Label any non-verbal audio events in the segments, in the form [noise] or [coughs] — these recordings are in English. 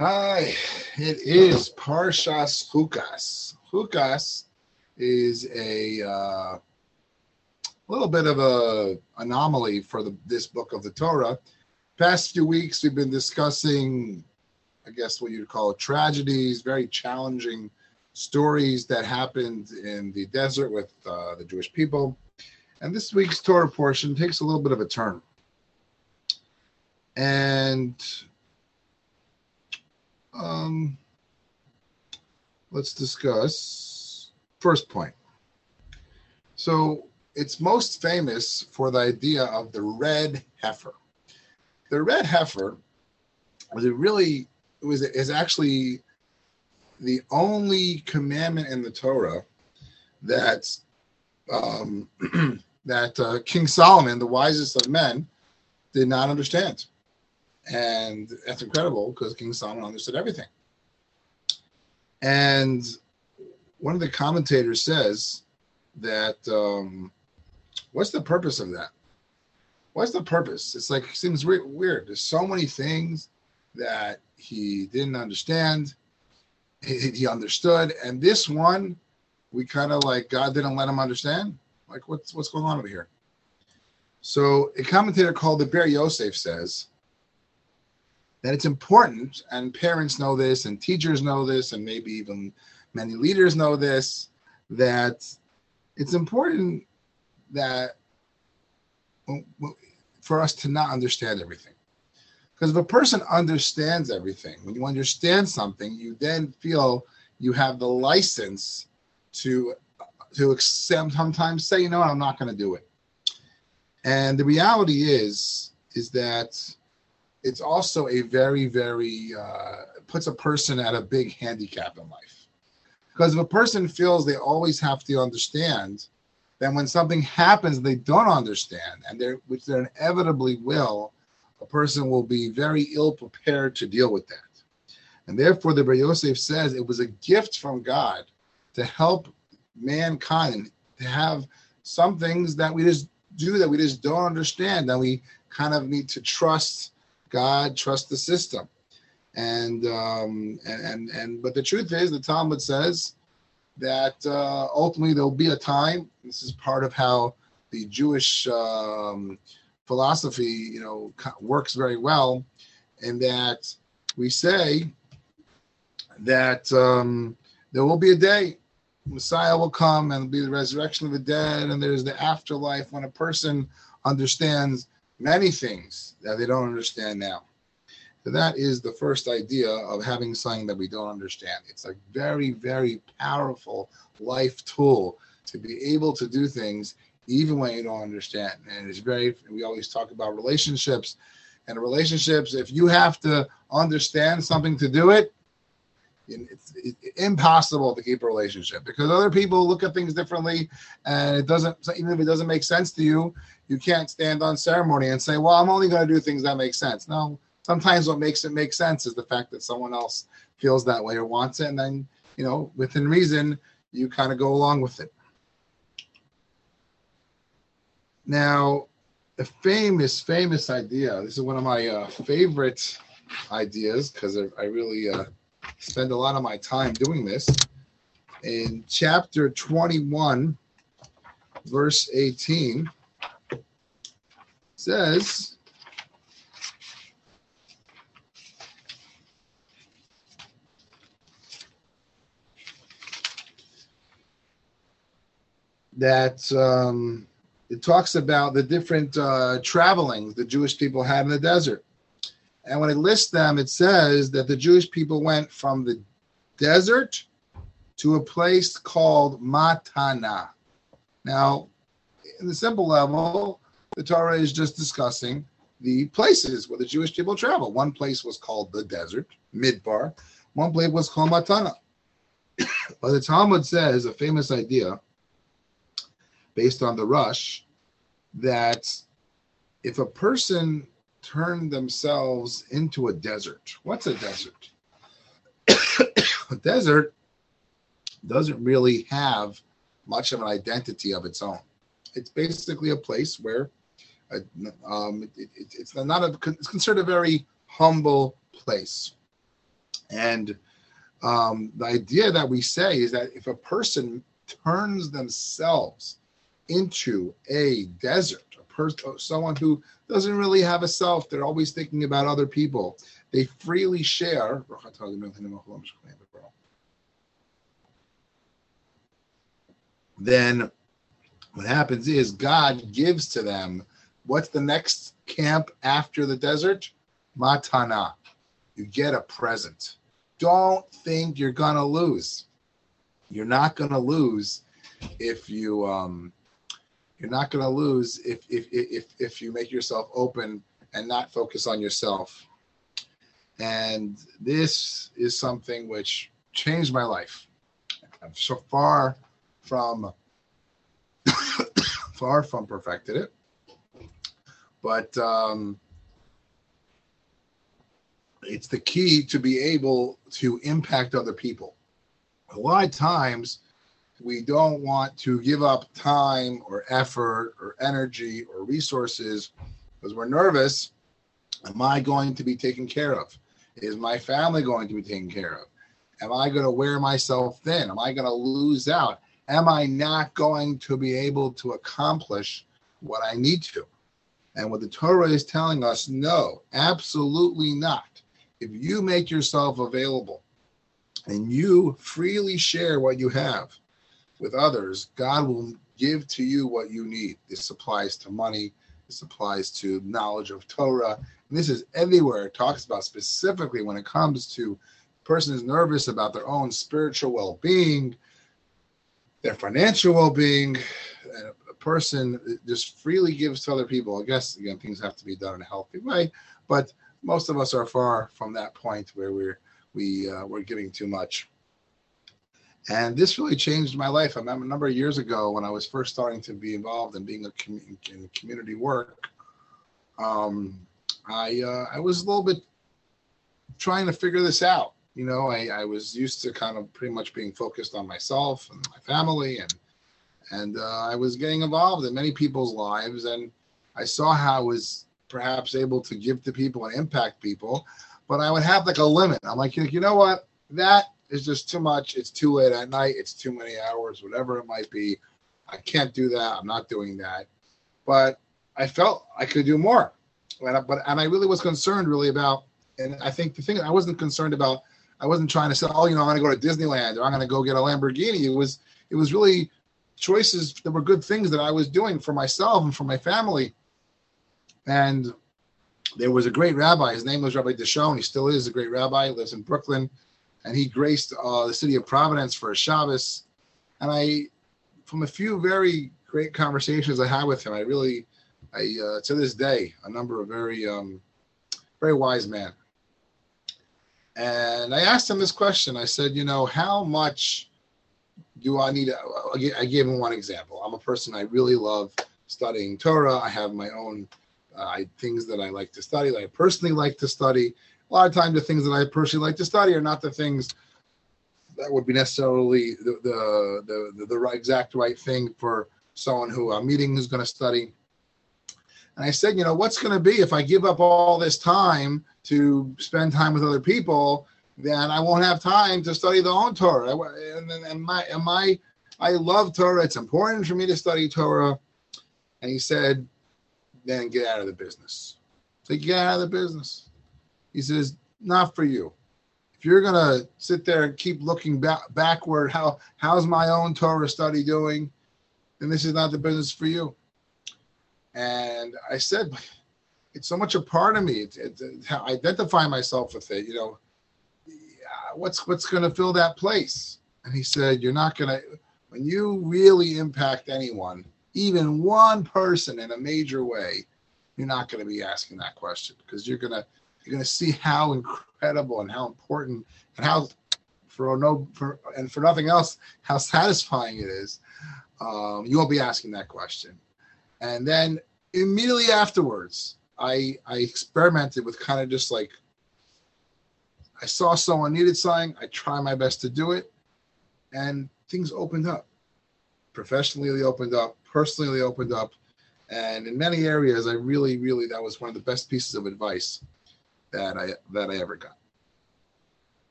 Hi, it is Parshas Hukas. Hukas is a uh, little bit of a anomaly for the, this book of the Torah. Past few weeks, we've been discussing, I guess, what you'd call tragedies, very challenging stories that happened in the desert with uh, the Jewish people. And this week's Torah portion takes a little bit of a turn. And um, let's discuss first point. So it's most famous for the idea of the red heifer. The red heifer was it really it was is actually the only commandment in the Torah that um, [clears throat] that uh, King Solomon, the wisest of men, did not understand. And that's incredible because King Solomon understood everything. And one of the commentators says that um, what's the purpose of that? What's the purpose? It's like it seems re- weird. There's so many things that he didn't understand. He, he understood, and this one, we kind of like God didn't let him understand. Like what's what's going on over here? So a commentator called the Be'er Yosef says that it's important, and parents know this, and teachers know this, and maybe even many leaders know this, that it's important that for us to not understand everything. Because if a person understands everything, when you understand something, you then feel you have the license to to accept, sometimes say, you know, I'm not going to do it. And the reality is, is that it's also a very, very uh, puts a person at a big handicap in life. Because if a person feels they always have to understand, then when something happens they don't understand, and they're which they inevitably will, a person will be very ill prepared to deal with that. And therefore, the Be'er Yosef says it was a gift from God to help mankind to have some things that we just do that we just don't understand, that we kind of need to trust God, trust the system. And um, and and but the truth is, the Talmud says that uh, ultimately there'll be a time. This is part of how the Jewish um, philosophy, you know, works very well, in that we say that um, there will be a day Messiah will come and be the resurrection of the dead, and there's the afterlife when a person understands many things that they don't understand now. So that is the first idea of having something that we don't understand. It's a very, very powerful life tool to be able to do things even when you don't understand. And it's very, we always talk about relationships. And relationships, if you have to understand something to do it, it's, it's impossible to keep a relationship because other people look at things differently and it doesn't even if it doesn't make sense to you you can't stand on ceremony and say well i'm only going to do things that make sense. No sometimes what makes it make sense is the fact that someone else feels that way or wants it and then you know within reason you kind of go along with it. Now a famous famous idea this is one of my uh, favorite ideas because I, I really uh, spend a lot of my time doing this. In chapter 21, verse 18, says, that um, it talks about the different uh, traveling the Jewish people had in the desert. And when it lists them, it says that the Jewish people went from the desert to a place called Matana. Now, in the simple level, the Torah is just discussing the places where the Jewish people travel. One place was called the desert, Midbar. One place was called Matana. [coughs] but the Talmud says a famous idea based on the Rush that if a person turned themselves into a desert. What's a desert? [coughs] a desert doesn't really have much of an identity of its own. It's basically a place where uh, um, it, it, it's not a, it's considered a very humble place. And um, the idea that we say is that if a person turns themselves into a desert, person, someone who doesn't really have a self, they're always thinking about other people. They freely share. Then what happens is God gives to them what's the next camp after the desert? Matana. You get a present. Don't think you're gonna lose. You're not gonna lose if you um you're not gonna lose if if if if you make yourself open and not focus on yourself. And this is something which changed my life. I'm so far from [coughs] far from perfected it. But um, it's the key to be able to impact other people. A lot of times, we don't want to give up time or effort or energy or resources because we're nervous. Am I going to be taken care of? Is my family going to be taken care of? Am I going to wear myself thin? Am I going to lose out? Am I not going to be able to accomplish what I need to? And what the Torah is telling us, no, absolutely not. If you make yourself available and you freely share what you have with others, God will give to you what you need. This applies to money, this applies to knowledge of Torah. And this is everywhere. It talks about specifically when it comes to person is nervous about their own spiritual well-being, their financial well-being, a person just freely gives to other people. I guess again, things have to be done in a healthy way, but most of us are far from that point where we're we uh, we're giving too much. And this really changed my life. I remember a number of years ago when I was first starting to be involved in being a com- in community work. Um, I uh, I was a little bit trying to figure this out. You know, I, I was used to kind of pretty much being focused on myself and my family, and and uh, I was getting involved in many people's lives, and I saw how I was perhaps able to give to people and impact people, but I would have like a limit. I'm like, you know what, that is just too much. It's too late at night. It's too many hours, whatever it might be. I can't do that. I'm not doing that. But I felt I could do more. And I, but and I really was concerned really about. And I think the thing I wasn't concerned about. I wasn't trying to say, oh, you know, I'm going to go to Disneyland or I'm going to go get a Lamborghini. It was it was really choices that were good things that I was doing for myself and for my family. And there was a great rabbi. His name was Rabbi Dishon. He still is a great rabbi. He lives in Brooklyn and he graced uh, the city of Providence for a Shabbos. And I, from a few very great conversations I had with him, I really, I uh, to this day, a number of very, um, very wise man. And I asked him this question. I said, you know, how much do I need? To, I gave him one example. I'm a person I really love studying Torah. I have my own uh, things that I like to study, that I personally like to study a lot of times the things that I personally like to study are not the things that would be necessarily the the the, the, right, exact right thing for someone who I'm meeting who's going to study. And I said, you know, what's going to be if I give up all this time to spend time with other people? Then I won't have time to study the own Torah. And, and my, and my, I love Torah. It's important for me to study Torah. And he said, then get out of the business. So get out of the business. He says, not for you. If you're gonna sit there and keep looking back backward, how how's my own Torah study doing? Then this is not the business for you. And I said, it's so much a part of me. It's, it's I identify myself with it. You know, what's what's going to fill that place? And he said, you're not going to. When you really impact anyone, even one person in a major way, you're not going to be asking that question because you're going to you're going to see how incredible and how important and how for no for and for nothing else how satisfying it is. Um, you won't be asking that question. And then immediately afterwards i i experimented with kind of just like i saw someone needed something i try my best to do it and things opened up. Professionally they opened up personally they opened up and in many areas i really really that was one of the best pieces of advice that I that I ever got.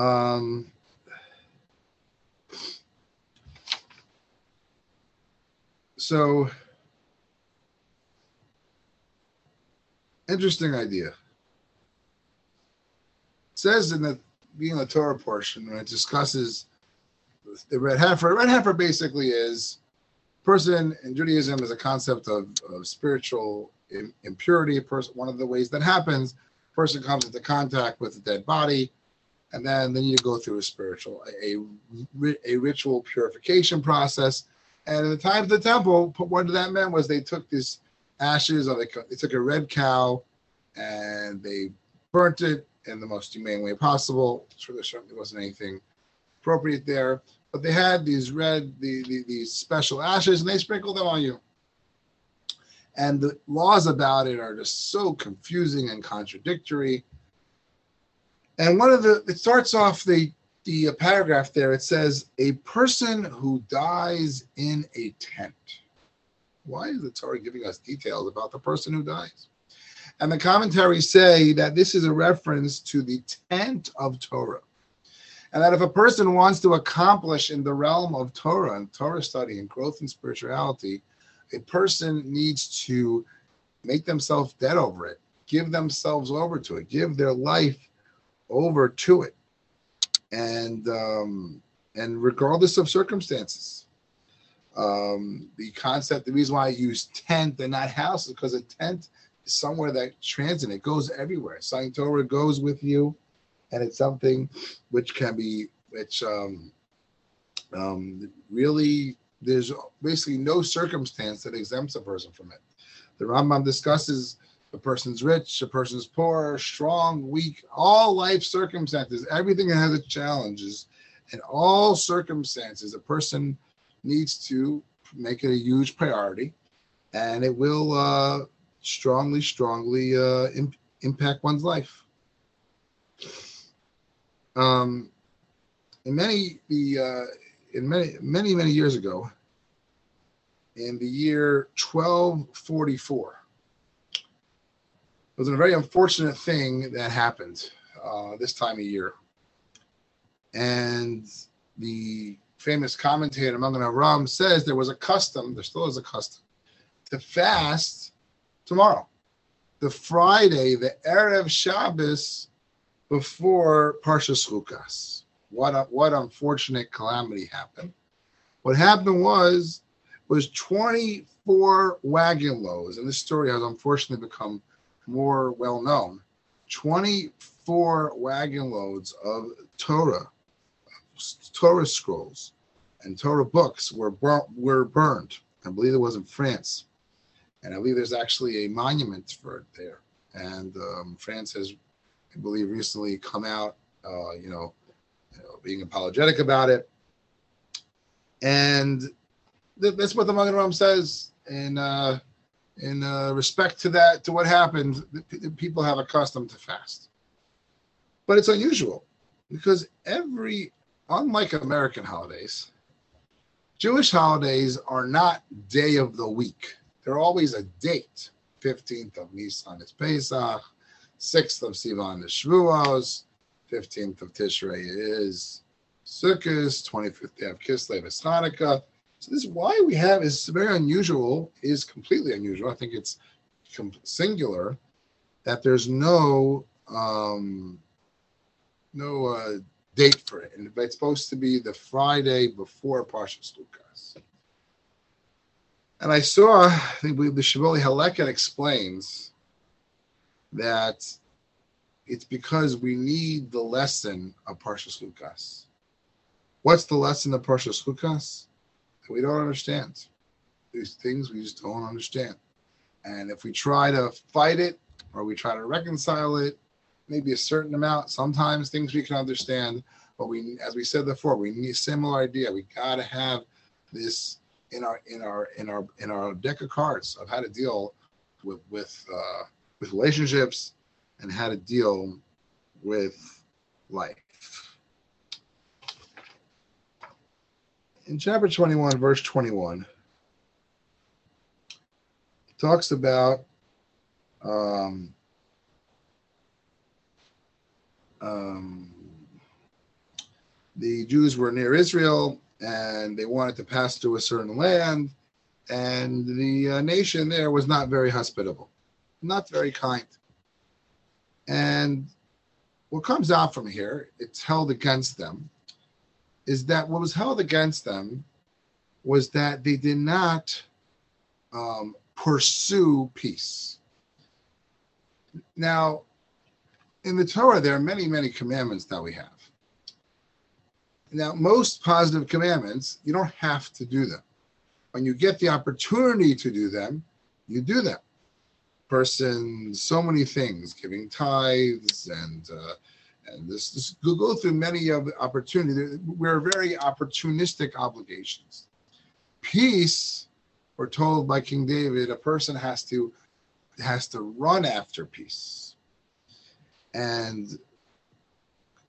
Um, so interesting idea. It says in the being the Torah portion when it discusses the red heifer. Red heifer basically is person in Judaism is a concept of, of spiritual impurity. Person, one of the ways that happens, person comes into contact with a dead body, and then they need to go through a spiritual, a, a, ritual purification process. And at the time of the temple, what that meant was they took these ashes of a, they took a red cow and they burnt it in the most humane way possible. Sure, there certainly wasn't anything appropriate there, but they had these red, the, the, these special ashes, and they sprinkled them on you. And the laws about it are just so confusing and contradictory. And one of the, it starts off the the uh, paragraph there. It says a person who dies in a tent. Why is the Torah giving us details about the person who dies? And the commentaries say that this is a reference to the tent of Torah. And that if a person wants to accomplish in the realm of Torah and Torah study and growth in spirituality, a person needs to make themselves dead over it, give themselves over to it, give their life over to it. And um, and regardless of circumstances. Um, the concept, the reason why I use tent and not house is because a tent is somewhere that transit it goes everywhere. Torah goes with you, and it's something which can be which um, um, really there's basically no circumstance that exempts a person from it. The Rambam discusses a person's rich, a person's poor, strong, weak, all life circumstances, everything has its challenges. In all circumstances, a person needs to make it a huge priority, and it will uh, strongly, strongly uh, imp- impact one's life. Um, in many the uh, in many many many years ago, in the year 1244, it was a very unfortunate thing that happened uh, this time of year, and the famous commentator Magen Avraham says there was a custom, there still is a custom, to fast tomorrow. The Friday, the Erev Shabbos before Parshas Chukas. What what unfortunate calamity happened. What happened was was 24 wagon loads, and this story has unfortunately become more well known. 24 wagon loads of Torah, Torah scrolls, and Torah books were burnt, were burned. I believe it was in France and I believe there's actually a monument for it there. And um, France has, I believe, recently come out, uh, you, know, you, know, being apologetic about it. And th- that's what the Magen Avraham says. In uh, in uh, respect to that, to what happened, people have accustomed to fast. But it's unusual because every, unlike American holidays, Jewish holidays are not day of the week they're always a date. 15th of Nisan is Pesach, 6th of Sivan is Shavuos, 15th of Tishrei is Sukkot, 25th day of Kislev is Hanukkah. So this is why we have is very unusual, is completely unusual. I think it's singular that there's no um, no uh, date for it, and it's supposed to be the Friday before Parshas Chukas. And I saw, I think the Shibbolei Haleket explains that it's because we need the lesson of Parshas Chukas. What's the lesson of Parshas Chukas? We don't understand. These things we just don't understand. And if we try to fight it or we try to reconcile it, maybe a certain amount, sometimes things we can understand. But we, as we said before, we need a similar idea. We got to have this in our in our in our in our deck of cards of how to deal with with uh, with relationships and how to deal with life. In chapter 21, verse 21, it talks about um, um, the Jews were near Israel and they wanted to pass through a certain land, and the uh, nation there was not very hospitable, not very kind. And what comes out from here, it's held against them, is that what was held against them was that they did not um, pursue peace. Now, in the Torah, there are many, many commandments that we have. Now, most positive commandments, you don't have to do them. When you get the opportunity to do them, you do them. Person, so many things, giving tithes and uh, and this, this go through many of the opportunities. We're very opportunistic obligations. Peace, we're told by King David, a person has to has to run after peace. And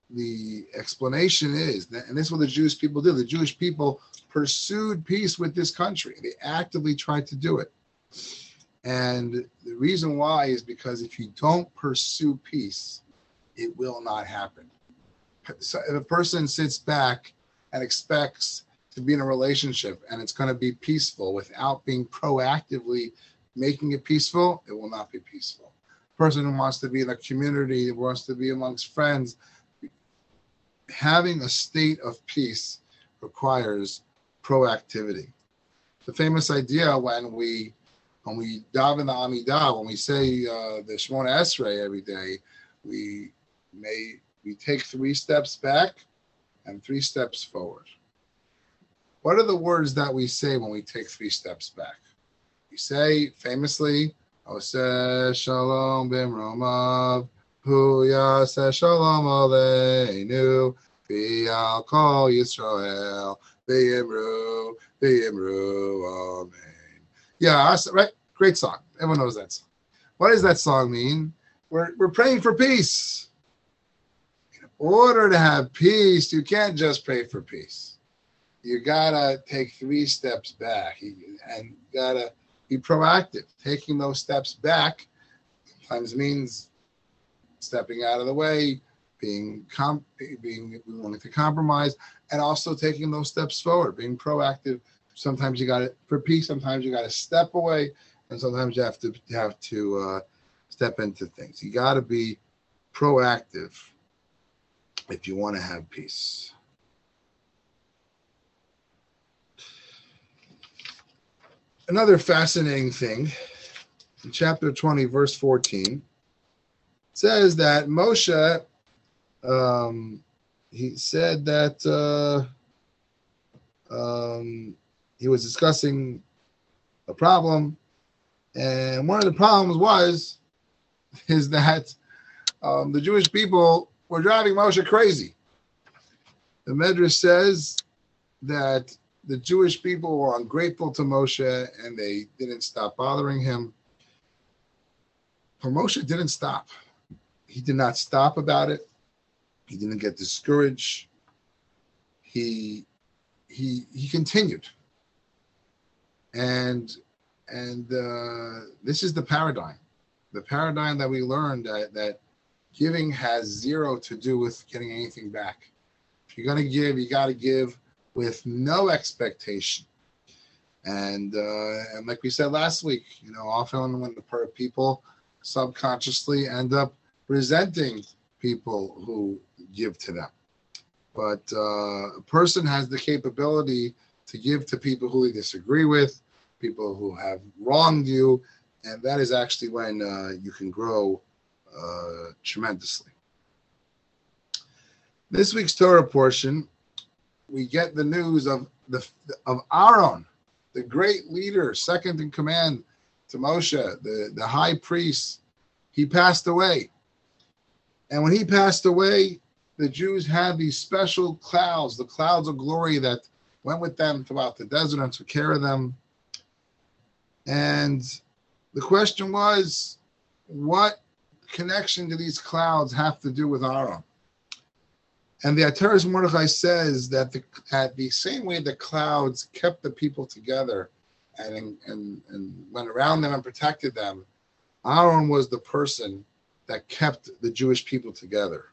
the explanation is and this is what the Jewish people did. The Jewish people pursued peace with this country. They actively tried to do it. And the reason why is because if you don't pursue peace, it will not happen. So if a person sits back and expects to be in a relationship and it's going to be peaceful without being proactively making it peaceful, it will not be peaceful. A person who wants to be in a community, wants to be amongst friends, having a state of peace requires proactivity. The famous idea when we when we daven the Amidah, when we say uh, the Shemona Esrei every day, we may we take three steps back and three steps forward. What are the words that we say when we take three steps back? We say famously, Oseh Shalom Bimromav, Hu Yaseh Shalom Aleinu, V'yal Kol Yisrael, V'yimru, V'yimru, Amen. Yeah, right? Great song. Everyone knows that song. What does that song mean? We're, we're praying for peace In order to have peace, you can't just pray for peace. You gotta take three steps back and gotta be proactive. Taking those steps back sometimes means stepping out of the way, being comp- being willing to compromise, and also taking those steps forward, being proactive. Sometimes you got to for peace. Sometimes you got to step away, and sometimes you have to have to uh, step into things. You got to be proactive if you want to have peace. Another fascinating thing in chapter 20, verse 14, says that Moshe, um, he said that uh, um, he was discussing a problem, and one of the problems was [laughs] is that um, the Jewish people were driving Moshe crazy. The Medrash says that the Jewish people were ungrateful to Moshe and they didn't stop bothering him. But Moshe didn't stop. He did not stop about it. He didn't get discouraged. He he he continued. And and uh, this is the paradigm, the paradigm that we learned that that giving has zero to do with getting anything back. If you're to give, you got to give with no expectation. And uh, and like we said last week, you know, often when the people subconsciously end up resenting people who give to them. But uh, a person has the capability to give to people who they disagree with, people who have wronged you, and that is actually when uh, you can grow uh, tremendously. This week's Torah portion, we get the news of the of Aaron, the great leader, second in command to Moshe, the, the high priest. He passed away. And when he passed away, the Jews had these special clouds, the clouds of glory that went with them throughout the desert and took care of them. And the question was, what connection do these clouds have to do with Aaron? And the Ateres Mordechai says that the, at the same way the clouds kept the people together and, and, and went around them and protected them, Aaron was the person that kept the Jewish people together.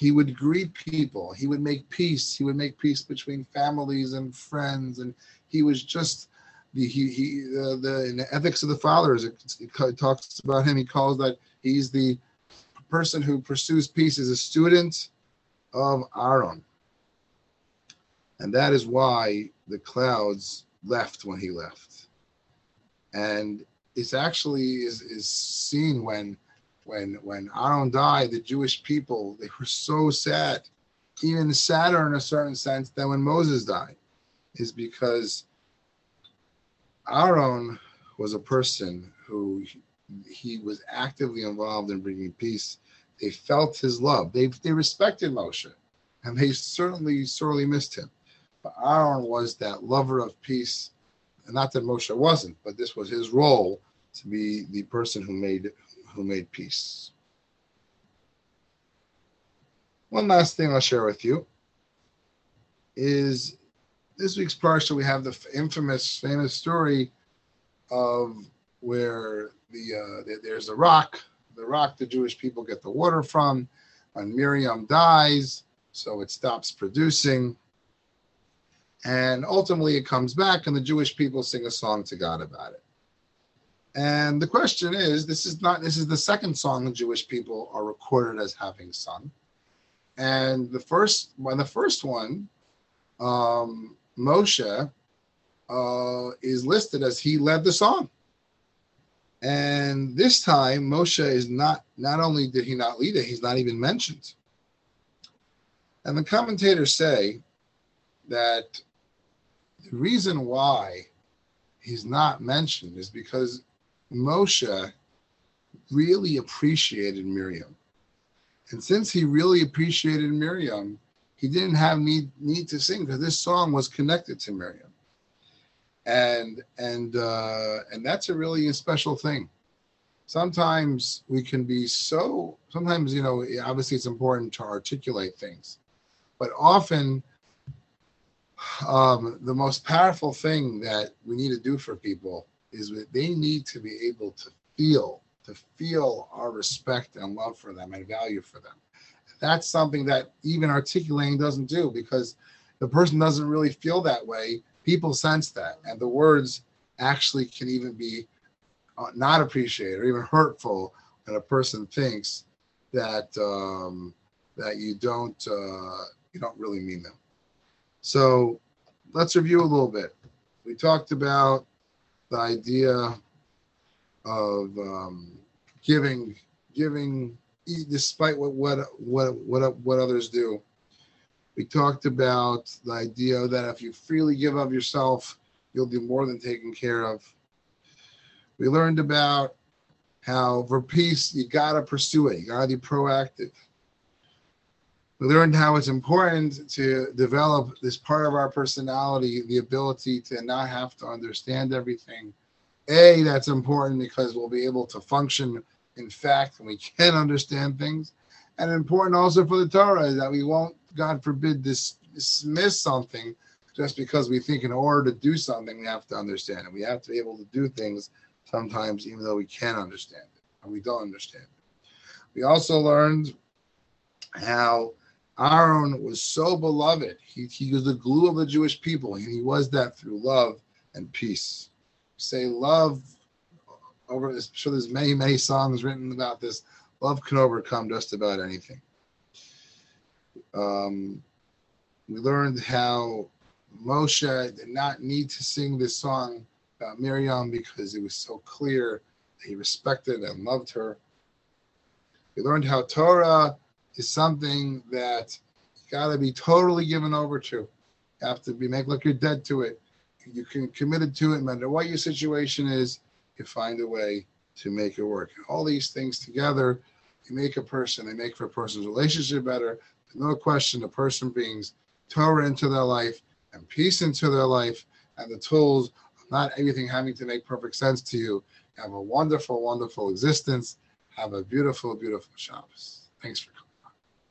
He would greet people. He would make peace. He would make peace between families and friends. And he was just the he, he uh, the in the ethics of the fathers. It, it talks about him. He calls that he's the person who pursues peace is a student of Aaron. And that is why the clouds left when he left. And it's actually is, is seen when when when Aaron died, the Jewish people, they were so sad, even sadder in a certain sense than when Moses died, is because Aaron was a person who he was actively involved in bringing peace. They felt his love. They, they respected Moshe, and they certainly sorely missed him. But Aaron was that lover of peace, and not that Moshe wasn't, but this was his role to be the person who made who made peace. One last thing I'll share with you is this week's parsha. We have the infamous, famous story of where the, uh, the there's a rock, the rock the Jewish people get the water from. and Miriam dies, so it stops producing. And ultimately, it comes back, and the Jewish people sing a song to God about it. And the question is this is not, this is the second song the Jewish people are recorded as having sung. And the first, when the first one, um, Moshe uh, is listed as he led the song. And this time, Moshe is not, not only did he not lead it, he's not even mentioned. And the commentators say that the reason why he's not mentioned is because Moshe really appreciated Miriam. And since he really appreciated Miriam, he didn't have need need to sing because this song was connected to Miriam. And and uh, and that's a really special thing. Sometimes we can be so. Sometimes you know, obviously, it's important to articulate things, but often um, the most powerful thing that we need to do for people is that they need to be able to feel to feel our respect and love for them and value for them. That's something that even articulating doesn't do because the person doesn't really feel that way. People sense that and the words actually can even be uh, not appreciated or even hurtful when a person thinks that um, that you don't uh, you don't really mean them. So let's review a little bit. We talked about the idea of um, giving giving despite what what what what what others do. We talked about the idea that if you freely give of yourself, you'll be more than taken care of. We learned about how for peace you gotta pursue it. You gotta be proactive. We learned how it's important to develop this part of our personality, the ability to not have to understand everything. A, that's important because we'll be able to function in fact, we can understand things. And important also for the Torah is that we won't, God forbid, dis- dismiss something just because we think in order to do something, we have to understand it. We have to be able to do things sometimes, even though we can't understand it and we don't understand it. We also learned how Aaron was so beloved. He, he was the glue of the Jewish people, and he was that through love and peace. Say love over. I'm sure there's many, many songs written about this. Love can overcome just about anything. Um, we learned how Moshe did not need to sing this song about Miriam because it was so clear that he respected and loved her. We learned how Torah is something that you got to be totally given over to. You have to be make like you're dead to it. You can committed to it, no matter what your situation is you find a way to make it work. All these things together, they make a person, they make for a person's relationship better. No question, the person brings Torah into their life and peace into their life and the tools not everything having to make perfect sense to you. Have a wonderful, wonderful existence. Have a beautiful, beautiful Shabbos. Thanks for coming.